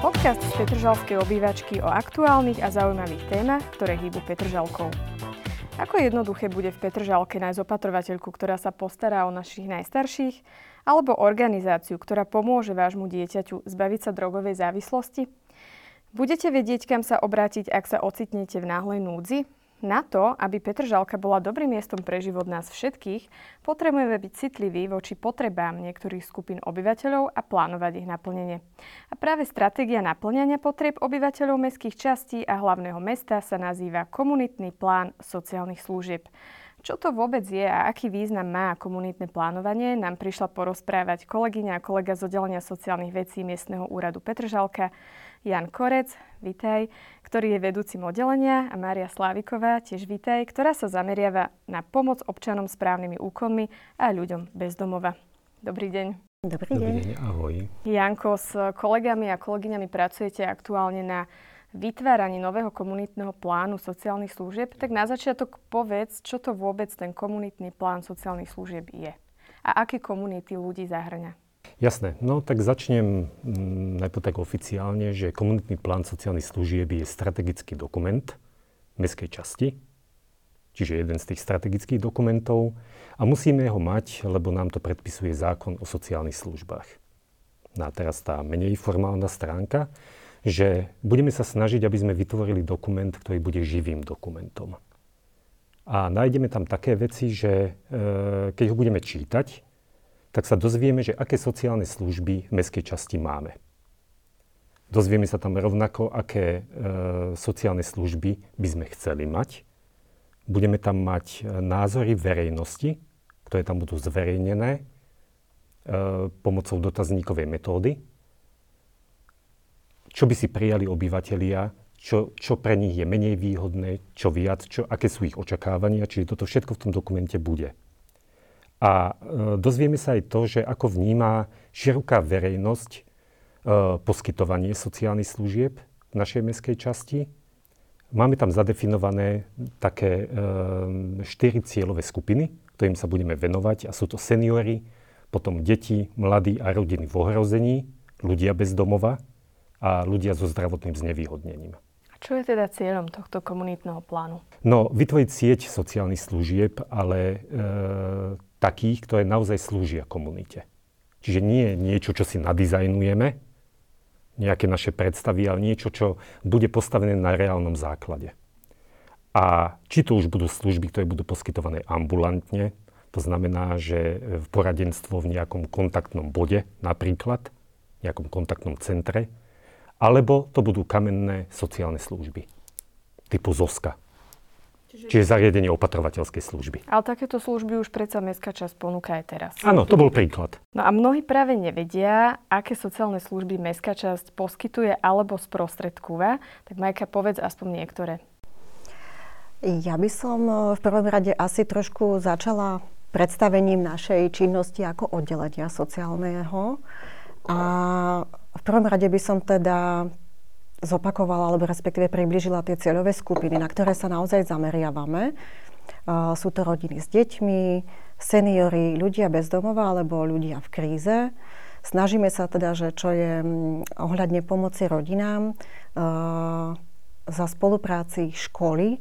Podcast z Petržalskej obývačky o aktuálnych a zaujímavých témach, ktoré hýbu Petržalkou. Ako jednoduché bude v Petržalke nájsť opatrovateľku, ktorá sa postará o našich najstarších, alebo organizáciu, ktorá pomôže vášmu dieťaťu zbaviť sa drogovej závislosti? Budete vedieť, kam sa obrátiť, ak sa ocitnete v náhlej núdzi? Na to, aby Petržalka bola dobrým miestom pre život nás všetkých, potrebujeme byť citliví voči potrebám niektorých skupín obyvateľov a plánovať ich naplnenie. A práve stratégia naplňania potrieb obyvateľov mestských častí a hlavného mesta sa nazýva komunitný plán sociálnych služieb. Čo to vôbec je a aký význam má komunitné plánovanie, nám prišla porozprávať kolegyňa a kolega z oddelenia sociálnych vecí miestneho úradu Petržalka, Jan Korec, vitaj, ktorý je vedúcim oddelenia a Mária Sláviková, tiež vitaj, ktorá sa zameriava na pomoc občanom s právnymi úkonmi a ľuďom bez domova. Dobrý deň. Dobrý deň. Dobrý deň, ahoj. Janko, s kolegami a kolegyňami pracujete aktuálne na vytváraní nového komunitného plánu sociálnych služieb, tak na začiatok povedz, čo to vôbec ten komunitný plán sociálnych služieb je a aké komunity ľudí zahrňa. Jasné, no tak začnem mm, najprv tak oficiálne, že komunitný plán sociálnych služieb je strategický dokument mestskej časti, čiže jeden z tých strategických dokumentov a musíme ho mať, lebo nám to predpisuje zákon o sociálnych službách. No a teraz tá menej formálna stránka, že budeme sa snažiť, aby sme vytvorili dokument, ktorý bude živým dokumentom. A nájdeme tam také veci, že e, keď ho budeme čítať, tak sa dozvieme, že aké sociálne služby v mestskej časti máme. Dozvieme sa tam rovnako, aké e, sociálne služby by sme chceli mať. Budeme tam mať e, názory verejnosti, ktoré tam budú zverejnené e, pomocou dotazníkovej metódy. Čo by si prijali obyvateľia, čo, čo pre nich je menej výhodné, čo viac, čo, aké sú ich očakávania. Čiže toto všetko v tom dokumente bude. A e, dozvieme sa aj to, že ako vníma široká verejnosť e, poskytovanie sociálnych služieb v našej mestskej časti. Máme tam zadefinované také e, štyri cieľové skupiny, ktorým sa budeme venovať a sú to seniory, potom deti, mladí a rodiny v ohrození, ľudia bez domova a ľudia so zdravotným znevýhodnením. A čo je teda cieľom tohto komunitného plánu? No, vytvoriť sieť sociálnych služieb, ale e, takých, ktoré naozaj slúžia komunite. Čiže nie niečo, čo si nadizajnujeme, nejaké naše predstavy, ale niečo, čo bude postavené na reálnom základe. A či to už budú služby, ktoré budú poskytované ambulantne, to znamená, že v poradenstvo v nejakom kontaktnom bode napríklad, nejakom kontaktnom centre, alebo to budú kamenné sociálne služby typu ZOSKA, Čiže... Čiže zariadenie opatrovateľskej služby. Ale takéto služby už predsa mestská časť ponúka aj teraz. Áno, to bol príklad. No a mnohí práve nevedia, aké sociálne služby mestská časť poskytuje alebo sprostredkúva. Tak Majka, povedz aspoň niektoré. Ja by som e, v prvom rade asi trošku začala predstavením našej činnosti ako oddelenia sociálneho. A v prvom rade by som teda zopakovala, alebo respektíve približila tie cieľové skupiny, na ktoré sa naozaj zameriavame. Sú to rodiny s deťmi, seniory, ľudia bez domova alebo ľudia v kríze. Snažíme sa teda, že čo je ohľadne pomoci rodinám za spolupráci školy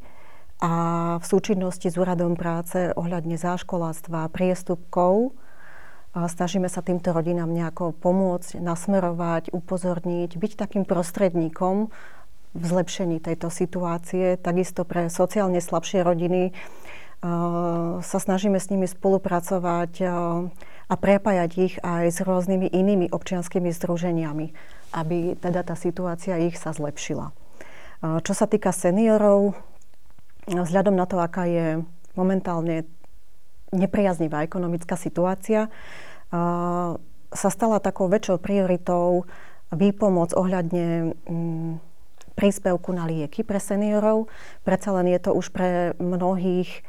a v súčinnosti s úradom práce ohľadne záškoláctva, priestupkov, Snažíme sa týmto rodinám nejako pomôcť, nasmerovať, upozorniť, byť takým prostredníkom v zlepšení tejto situácie. Takisto pre sociálne slabšie rodiny sa snažíme s nimi spolupracovať a prepájať ich aj s rôznymi inými občianskými združeniami, aby teda tá situácia ich sa zlepšila. Čo sa týka seniorov, vzhľadom na to, aká je momentálne nepriaznivá ekonomická situácia sa stala takou väčšou prioritou výpomoc ohľadne mm, príspevku na lieky pre seniorov. Predsa len je to už pre mnohých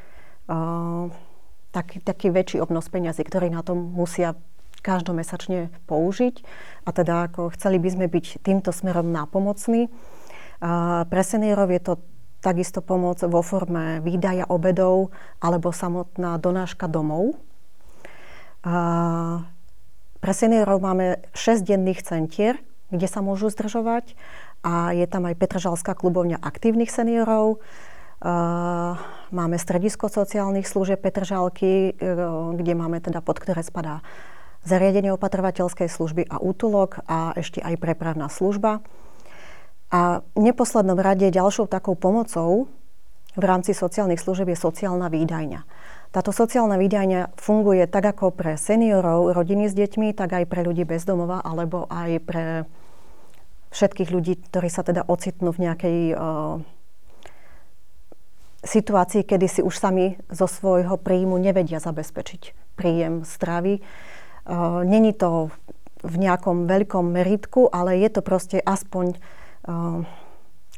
taký, taký väčší obnos peňazí, ktorý na to musia každomesačne použiť. A teda ako chceli by sme byť týmto smerom nápomocní. Pre seniorov je to takisto pomoc vo forme výdaja obedov alebo samotná donáška domov. A pre seniorov máme 6 denných centier, kde sa môžu zdržovať. A je tam aj Petržalská klubovňa aktívnych seniorov. Máme stredisko sociálnych služieb Petržalky, kde máme teda pod ktoré spadá zariadenie opatrovateľskej služby a útulok a ešte aj prepravná služba. A v neposlednom rade ďalšou takou pomocou v rámci sociálnych služieb je sociálna výdajňa. Táto sociálna výdajňa funguje tak ako pre seniorov, rodiny s deťmi, tak aj pre ľudí bez domova, alebo aj pre všetkých ľudí, ktorí sa teda ocitnú v nejakej uh, situácii, kedy si už sami zo svojho príjmu nevedia zabezpečiť príjem stravy. Uh, Není to v nejakom veľkom meritku, ale je to proste aspoň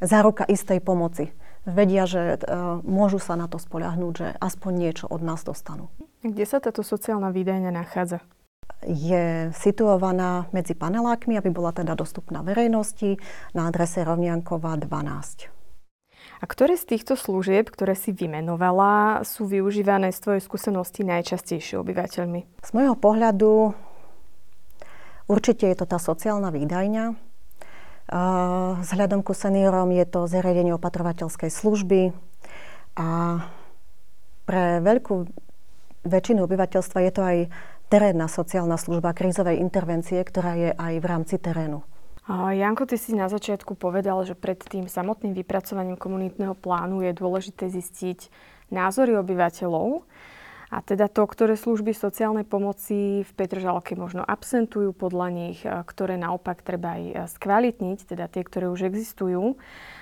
záruka istej pomoci vedia, že uh, môžu sa na to spoľahnúť, že aspoň niečo od nás dostanú. Kde sa táto sociálna výdajňa nachádza? Je situovaná medzi panelákmi, aby bola teda dostupná verejnosti na adrese Rovniankova 12. A ktoré z týchto služieb, ktoré si vymenovala, sú využívané z tvojej skúsenosti najčastejšie obyvateľmi? Z môjho pohľadu určite je to tá sociálna výdajňa, Vzhľadom ku seniorom je to zariadenie opatrovateľskej služby a pre veľkú väčšinu obyvateľstva je to aj terénna sociálna služba krízovej intervencie, ktorá je aj v rámci terénu. Janko, ty si na začiatku povedal, že pred tým samotným vypracovaním komunitného plánu je dôležité zistiť názory obyvateľov. A teda to, ktoré služby sociálnej pomoci v Petržalke možno absentujú podľa nich, ktoré naopak treba aj skvalitniť, teda tie, ktoré už existujú.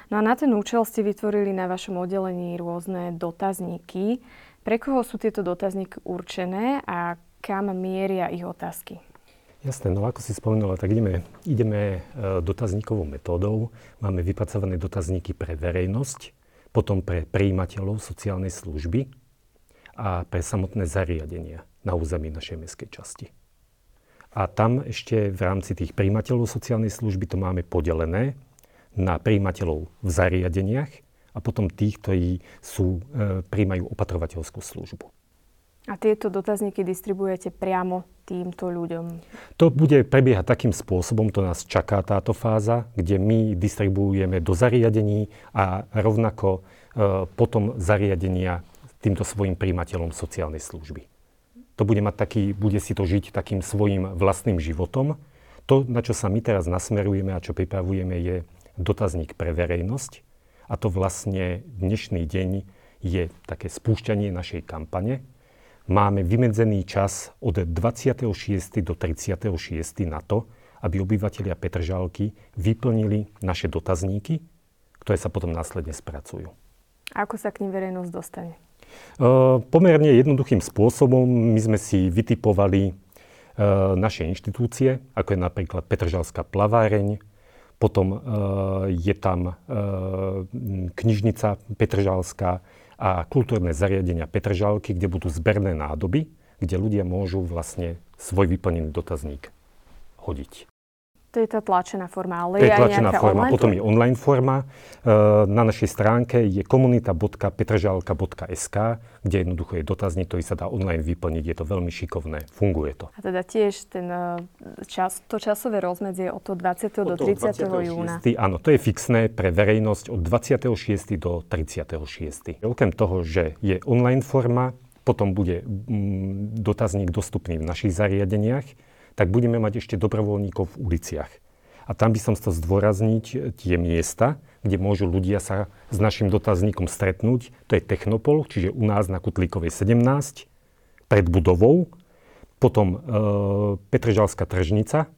No a na ten účel ste vytvorili na vašom oddelení rôzne dotazníky. Pre koho sú tieto dotazníky určené a kam mieria ich otázky? Jasné, no ako si spomenula, tak ideme, ideme e, dotazníkovou metódou. Máme vypracované dotazníky pre verejnosť, potom pre príjimateľov sociálnej služby, a pre samotné zariadenia na území našej mestskej časti. A tam ešte v rámci tých príjimateľov sociálnej služby to máme podelené na príjimateľov v zariadeniach a potom tých, ktorí sú, e, príjmajú opatrovateľskú službu. A tieto dotazníky distribujete priamo týmto ľuďom? To bude prebiehať takým spôsobom, to nás čaká táto fáza, kde my distribuujeme do zariadení a rovnako e, potom zariadenia týmto svojim príjimateľom sociálnej služby. To bude, mať taký, bude si to žiť takým svojim vlastným životom. To, na čo sa my teraz nasmerujeme a čo pripravujeme, je dotazník pre verejnosť. A to vlastne dnešný deň je také spúšťanie našej kampane. Máme vymedzený čas od 26. do 36. na to, aby obyvateľia Petržalky vyplnili naše dotazníky, ktoré sa potom následne spracujú. A ako sa k ním verejnosť dostane? Pomerne jednoduchým spôsobom my sme si vytipovali naše inštitúcie, ako je napríklad Petržalská plaváreň, potom je tam knižnica Petržalská a kultúrne zariadenia Petržalky, kde budú zberné nádoby, kde ľudia môžu vlastne svoj vyplnený dotazník hodiť. To je tá tlačená forma, ale to je, je tlačená forma. Online? Potom je online forma. E, na našej stránke je komunita.petržalka.sk, kde jednoducho je dotazník, ktorý sa dá online vyplniť. Je to veľmi šikovné, funguje to. A teda tiež ten e, čas, to časové rozmedzie od toho 20. Od do 30. 26. júna. Áno, to je fixné pre verejnosť od 26. do 36. Okrem toho, že je online forma, potom bude mm, dotazník dostupný v našich zariadeniach, tak budeme mať ešte dobrovoľníkov v uliciach. A tam by som chcel zdôrazniť tie miesta, kde môžu ľudia sa s našim dotazníkom stretnúť. To je Technopol, čiže u nás na Kutlíkovej 17, pred budovou, potom e, Petržalská tržnica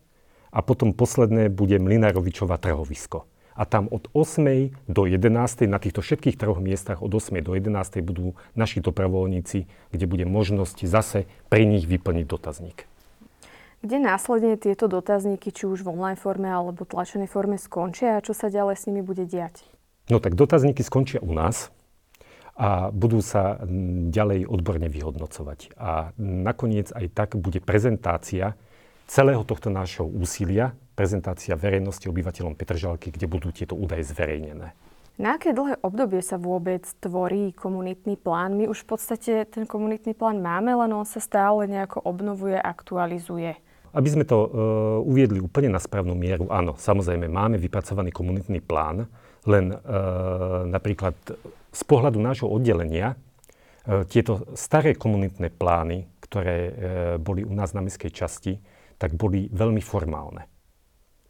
a potom posledné bude Mlinárovičová trhovisko. A tam od 8. do 11. na týchto všetkých troch miestach od 8. do 11. budú naši dobrovoľníci, kde bude možnosť zase pri nich vyplniť dotazník. Kde následne tieto dotazníky, či už v online forme alebo tlačenej forme skončia a čo sa ďalej s nimi bude diať? No tak dotazníky skončia u nás a budú sa ďalej odborne vyhodnocovať. A nakoniec aj tak bude prezentácia celého tohto nášho úsilia, prezentácia verejnosti obyvateľom Petržalky, kde budú tieto údaje zverejnené. Na aké dlhé obdobie sa vôbec tvorí komunitný plán? My už v podstate ten komunitný plán máme, len on sa stále nejako obnovuje, aktualizuje. Aby sme to uh, uviedli úplne na správnu mieru, áno, samozrejme, máme vypracovaný komunitný plán, len uh, napríklad z pohľadu nášho oddelenia uh, tieto staré komunitné plány, ktoré uh, boli u nás na mestskej časti, tak boli veľmi formálne.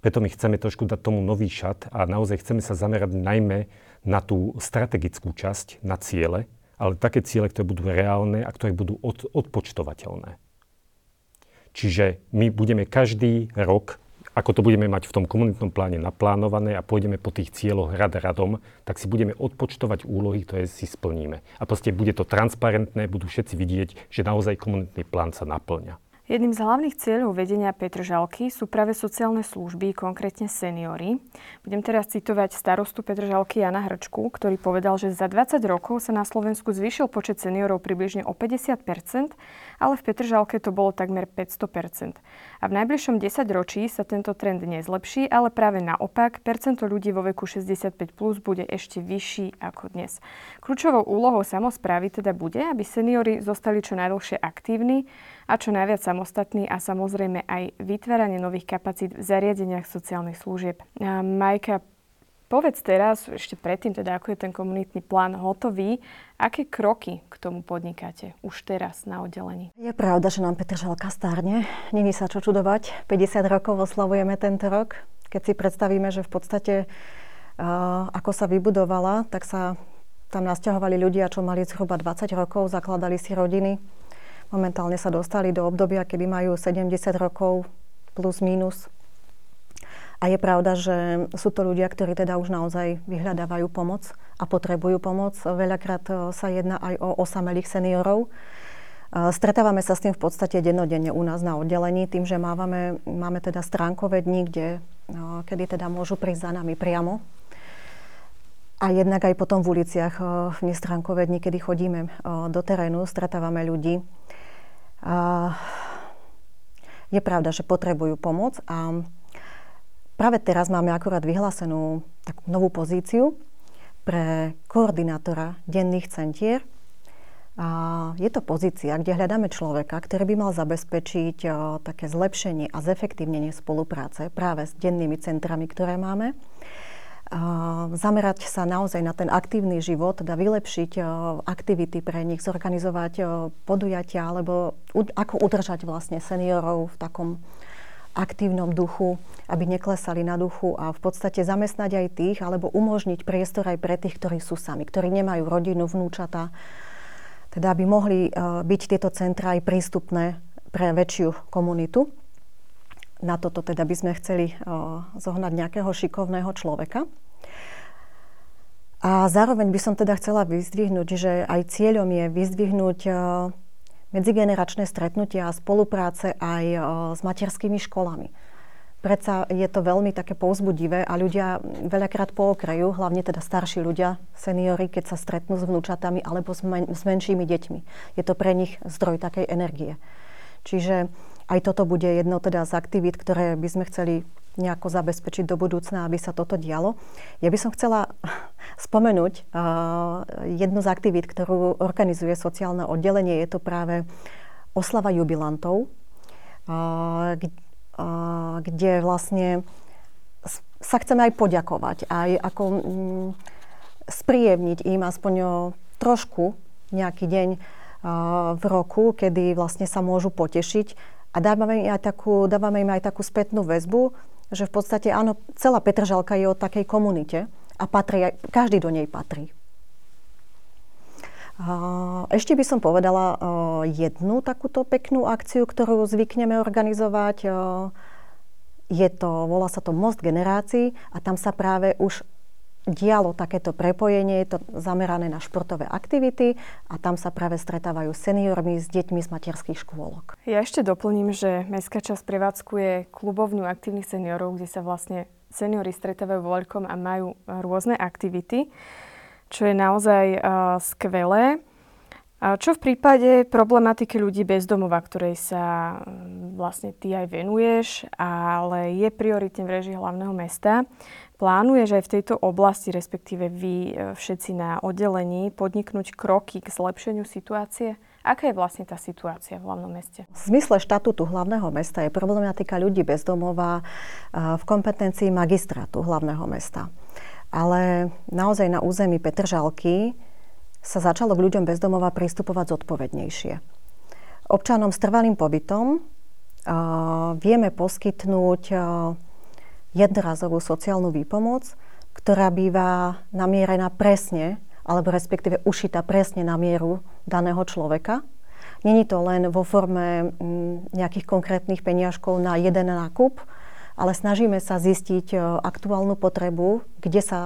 Preto my chceme trošku dať tomu nový šat a naozaj chceme sa zamerať najmä na tú strategickú časť, na ciele, ale také ciele, ktoré budú reálne a ktoré budú od, odpočtovateľné. Čiže my budeme každý rok, ako to budeme mať v tom komunitnom pláne naplánované a pôjdeme po tých cieľoch rad radom, tak si budeme odpočtovať úlohy, ktoré si splníme. A proste bude to transparentné, budú všetci vidieť, že naozaj komunitný plán sa naplňa. Jedným z hlavných cieľov vedenia Petržalky sú práve sociálne služby, konkrétne seniory. Budem teraz citovať starostu Petržalky Jana Hrčku, ktorý povedal, že za 20 rokov sa na Slovensku zvýšil počet seniorov približne o 50% ale v Petržalke to bolo takmer 500 A v najbližšom 10 ročí sa tento trend nezlepší, ale práve naopak, percento ľudí vo veku 65 plus bude ešte vyšší ako dnes. Kľúčovou úlohou samozprávy teda bude, aby seniory zostali čo najdlhšie aktívni, a čo najviac samostatný a samozrejme aj vytváranie nových kapacít v zariadeniach sociálnych služieb. Majka, povedz teraz, ešte predtým teda, ako je ten komunitný plán hotový, aké kroky k tomu podnikáte už teraz na oddelení? Je pravda, že nám Petržalka stárne. Není sa čo čudovať. 50 rokov oslavujeme tento rok. Keď si predstavíme, že v podstate uh, ako sa vybudovala, tak sa tam nasťahovali ľudia, čo mali zhruba 20 rokov, zakladali si rodiny Momentálne sa dostali do obdobia, kedy majú 70 rokov plus minus. A je pravda, že sú to ľudia, ktorí teda už naozaj vyhľadávajú pomoc a potrebujú pomoc. Veľakrát e, sa jedná aj o osamelých seniorov. E, stretávame sa s tým v podstate dennodenne u nás na oddelení, tým, že máme, máme teda stránkové dni, kde, e, kedy teda môžu prísť za nami priamo. A jednak aj potom v uliciach v nestránkové dni, kedy chodíme do terénu, stretávame ľudí, je pravda, že potrebujú pomoc a práve teraz máme akurát vyhlásenú takú novú pozíciu pre koordinátora denných centier. A je to pozícia, kde hľadáme človeka, ktorý by mal zabezpečiť také zlepšenie a zefektívnenie spolupráce práve s dennými centrami, ktoré máme zamerať sa naozaj na ten aktívny život, teda vylepšiť aktivity pre nich, zorganizovať podujatia, alebo ako udržať vlastne seniorov v takom aktívnom duchu, aby neklesali na duchu a v podstate zamestnať aj tých, alebo umožniť priestor aj pre tých, ktorí sú sami, ktorí nemajú rodinu, vnúčata, teda aby mohli byť tieto centra aj prístupné pre väčšiu komunitu. Na toto teda by sme chceli zohnať nejakého šikovného človeka. A zároveň by som teda chcela vyzdvihnúť, že aj cieľom je vyzdvihnúť medzigeneračné stretnutia a spolupráce aj s materskými školami. Predsa je to veľmi také povzbudivé a ľudia veľakrát po okraju, hlavne teda starší ľudia, seniory, keď sa stretnú s vnúčatami alebo s, men- s menšími deťmi. Je to pre nich zdroj takej energie. Čiže aj toto bude jedno teda z aktivít, ktoré by sme chceli nejako zabezpečiť do budúcna, aby sa toto dialo. Ja by som chcela spomenúť uh, jednu z aktivít, ktorú organizuje sociálne oddelenie. Je to práve oslava jubilantov, uh, uh, kde vlastne sa chceme aj poďakovať, aj ako um, spríjemniť im aspoň trošku nejaký deň v roku, kedy vlastne sa môžu potešiť a dávame im aj takú, dávame im aj takú spätnú väzbu, že v podstate áno, celá Petržalka je o takej komunite a patrí, každý do nej patrí. Ešte by som povedala jednu takúto peknú akciu, ktorú zvykneme organizovať. Je to, volá sa to Most generácií a tam sa práve už dialo takéto prepojenie, je to zamerané na športové aktivity a tam sa práve stretávajú seniormi s deťmi z materských škôlok. Ja ešte doplním, že Mestská časť prevádzkuje klubovňu aktívnych seniorov, kde sa vlastne seniori stretávajú vo veľkom a majú rôzne aktivity, čo je naozaj uh, skvelé. A čo v prípade problematiky ľudí bez domova, ktorej sa vlastne ty aj venuješ, ale je prioritne v režii hlavného mesta, Plánuješ aj v tejto oblasti, respektíve vy e, všetci na oddelení, podniknúť kroky k zlepšeniu situácie? Aká je vlastne tá situácia v hlavnom meste? V zmysle štatútu hlavného mesta je problematika ľudí bezdomova v kompetencii magistrátu hlavného mesta. Ale naozaj na území Petržalky sa začalo k ľuďom bezdomova pristupovať zodpovednejšie. Občanom s trvalým pobytom vieme poskytnúť uh, jednorazovú sociálnu výpomoc, ktorá býva namierená presne, alebo respektíve ušita presne na mieru daného človeka. Není to len vo forme nejakých konkrétnych peniažkov na jeden nákup, ale snažíme sa zistiť e, aktuálnu potrebu, kde sa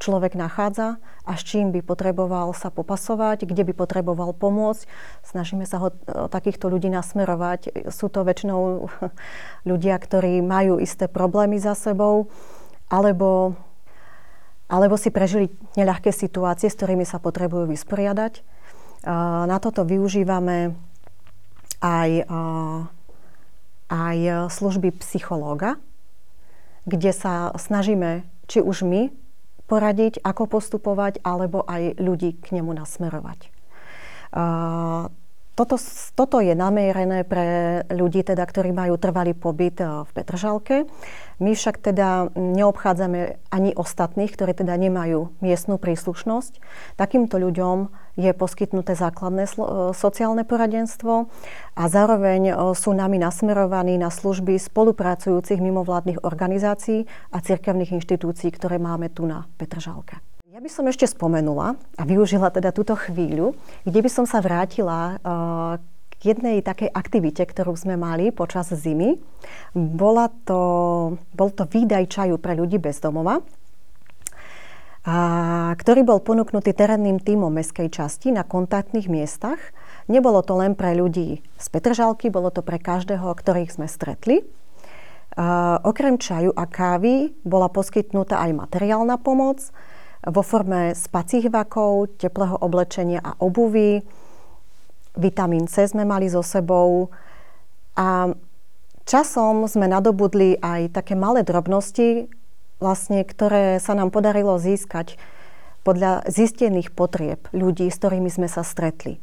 človek nachádza a s čím by potreboval sa popasovať, kde by potreboval pomôcť. Snažíme sa ho e, takýchto ľudí nasmerovať. Sú to väčšinou ľudia, ktorí majú isté problémy za sebou, alebo, alebo si prežili neľahké situácie, s ktorými sa potrebujú vysporiadať. E, na toto využívame aj aj služby psychológa, kde sa snažíme či už my poradiť, ako postupovať, alebo aj ľudí k nemu nasmerovať. Toto, toto je namierené pre ľudí, teda, ktorí majú trvalý pobyt v Petržalke. My však teda neobchádzame ani ostatných, ktorí teda nemajú miestnú príslušnosť. Takýmto ľuďom je poskytnuté základné e, sociálne poradenstvo a zároveň e, sú nami nasmerovaní na služby spolupracujúcich mimovládnych organizácií a cirkevných inštitúcií, ktoré máme tu na Petržalke. Ja by som ešte spomenula a využila teda túto chvíľu, kde by som sa vrátila e, k jednej takej aktivite, ktorú sme mali počas zimy. Bola to, bol to výdaj čaju pre ľudí bez domova a ktorý bol ponúknutý terénnym týmom mestskej časti na kontaktných miestach. Nebolo to len pre ľudí z Petržalky, bolo to pre každého, ktorých sme stretli. A okrem čaju a kávy bola poskytnutá aj materiálna pomoc vo forme spacích vakov, teplého oblečenia a obuvy. Vitamín C sme mali so sebou. A časom sme nadobudli aj také malé drobnosti, vlastne, ktoré sa nám podarilo získať podľa zistených potrieb ľudí, s ktorými sme sa stretli.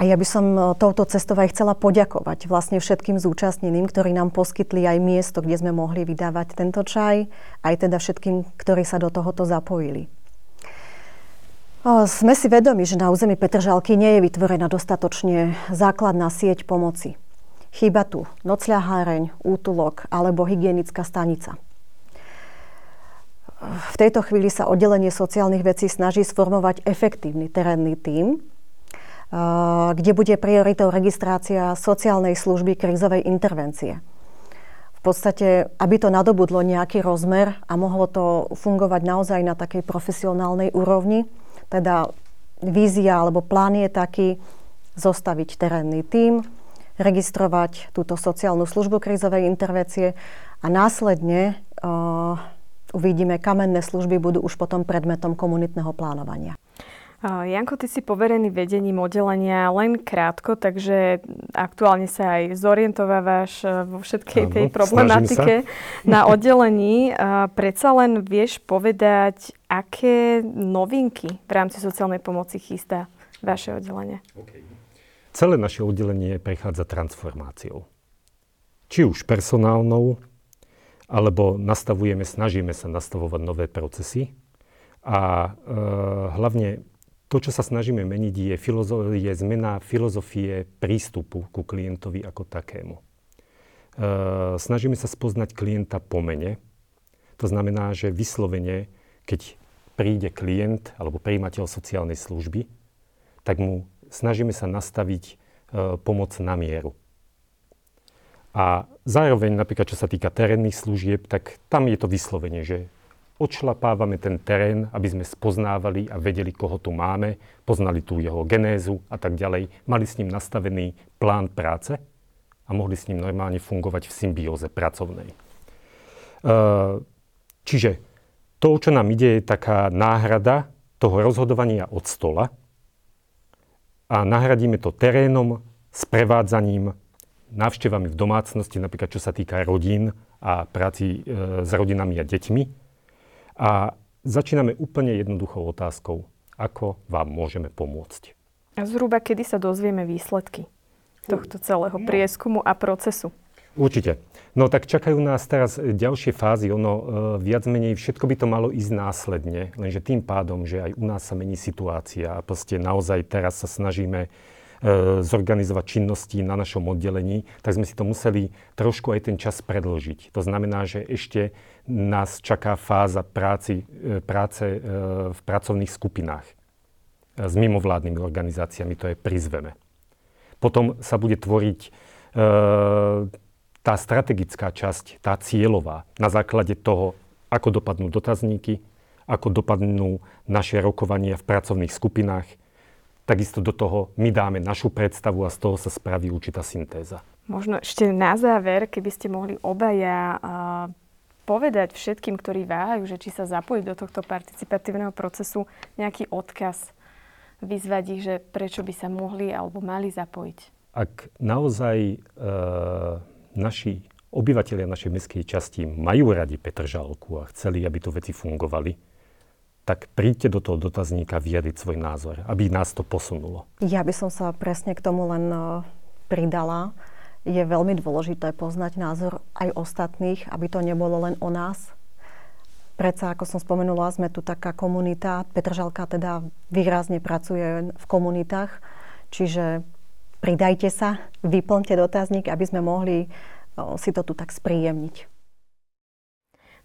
A ja by som e, touto cestou aj chcela poďakovať vlastne všetkým zúčastneným, ktorí nám poskytli aj miesto, kde sme mohli vydávať tento čaj, aj teda všetkým, ktorí sa do tohoto zapojili. Sme si vedomi, že na území Petržalky nie je vytvorená dostatočne základná sieť pomoci. Chýba tu nocľaháreň, útulok alebo hygienická stanica. V tejto chvíli sa oddelenie sociálnych vecí snaží sformovať efektívny terénny tím, kde bude prioritou registrácia sociálnej služby krízovej intervencie. V podstate, aby to nadobudlo nejaký rozmer a mohlo to fungovať naozaj na takej profesionálnej úrovni, teda vízia alebo plán je taký zostaviť terénny tím, registrovať túto sociálnu službu krízovej intervencie a následne uh, uvidíme, kamenné služby budú už potom predmetom komunitného plánovania. Janko, ty si poverený vedením oddelenia len krátko, takže aktuálne sa aj zorientovávaš e, vo všetkej tej problematike na oddelení. Predsa len vieš povedať, aké novinky v rámci sociálnej pomoci chystá vaše oddelenie? Okay. Celé naše oddelenie prechádza transformáciou. Či už personálnou, alebo nastavujeme, snažíme sa nastavovať nové procesy. A e, hlavne to, čo sa snažíme meniť, je, filozo- je zmena filozofie prístupu ku klientovi ako takému. E, snažíme sa spoznať klienta po mene. To znamená, že vyslovene, keď príde klient alebo príjimateľ sociálnej služby, tak mu snažíme sa nastaviť e, pomoc na mieru. A zároveň napríklad, čo sa týka terénnych služieb, tak tam je to vyslovenie, že odšlapávame ten terén, aby sme spoznávali a vedeli, koho tu máme, poznali tú jeho genézu a tak ďalej, mali s ním nastavený plán práce a mohli s ním normálne fungovať v symbióze pracovnej. E, čiže to, čo nám ide, je taká náhrada toho rozhodovania od stola, a nahradíme to terénom, sprevádzaním, návštevami v domácnosti, napríklad čo sa týka rodín a práci e, s rodinami a deťmi. A začíname úplne jednoduchou otázkou, ako vám môžeme pomôcť. A zhruba kedy sa dozvieme výsledky tohto celého no. prieskumu a procesu? Určite. No tak čakajú nás teraz ďalšie fázy. Ono e, viac menej všetko by to malo ísť následne, lenže tým pádom, že aj u nás sa mení situácia a proste naozaj teraz sa snažíme e, zorganizovať činnosti na našom oddelení, tak sme si to museli trošku aj ten čas predložiť. To znamená, že ešte nás čaká fáza práci, e, práce e, v pracovných skupinách e, s mimovládnymi organizáciami, to je prizveme. Potom sa bude tvoriť e, tá strategická časť, tá cieľová, na základe toho, ako dopadnú dotazníky, ako dopadnú naše rokovania v pracovných skupinách, takisto do toho my dáme našu predstavu a z toho sa spraví určitá syntéza. Možno ešte na záver, keby ste mohli obaja povedať všetkým, ktorí váhajú, že či sa zapojiť do tohto participatívneho procesu, nejaký odkaz, vyzvať ich, že prečo by sa mohli alebo mali zapojiť. Ak naozaj e, naši obyvateľia našej mestskej časti majú radi Petržalku a chceli, aby tu veci fungovali, tak príďte do toho dotazníka vyjadriť svoj názor, aby nás to posunulo. Ja by som sa presne k tomu len e, pridala. Je veľmi dôležité poznať názor aj ostatných, aby to nebolo len o nás. Predsa, ako som spomenula, sme tu taká komunita. Petržalka teda výrazne pracuje v komunitách, čiže pridajte sa, vyplňte dotazník, aby sme mohli si to tu tak spríjemniť.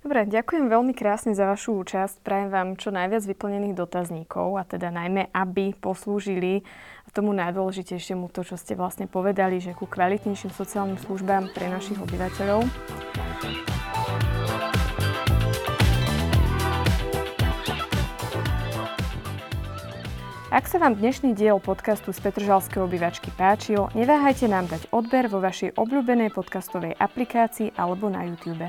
Dobre, ďakujem veľmi krásne za vašu účasť. Prajem vám čo najviac vyplnených dotazníkov a teda najmä, aby poslúžili tomu najdôležitejšiemu to, čo ste vlastne povedali, že ku kvalitnejším sociálnym službám pre našich obyvateľov. Ak sa vám dnešný diel podcastu z Petržalskej obývačky páčil, neváhajte nám dať odber vo vašej obľúbenej podcastovej aplikácii alebo na YouTube.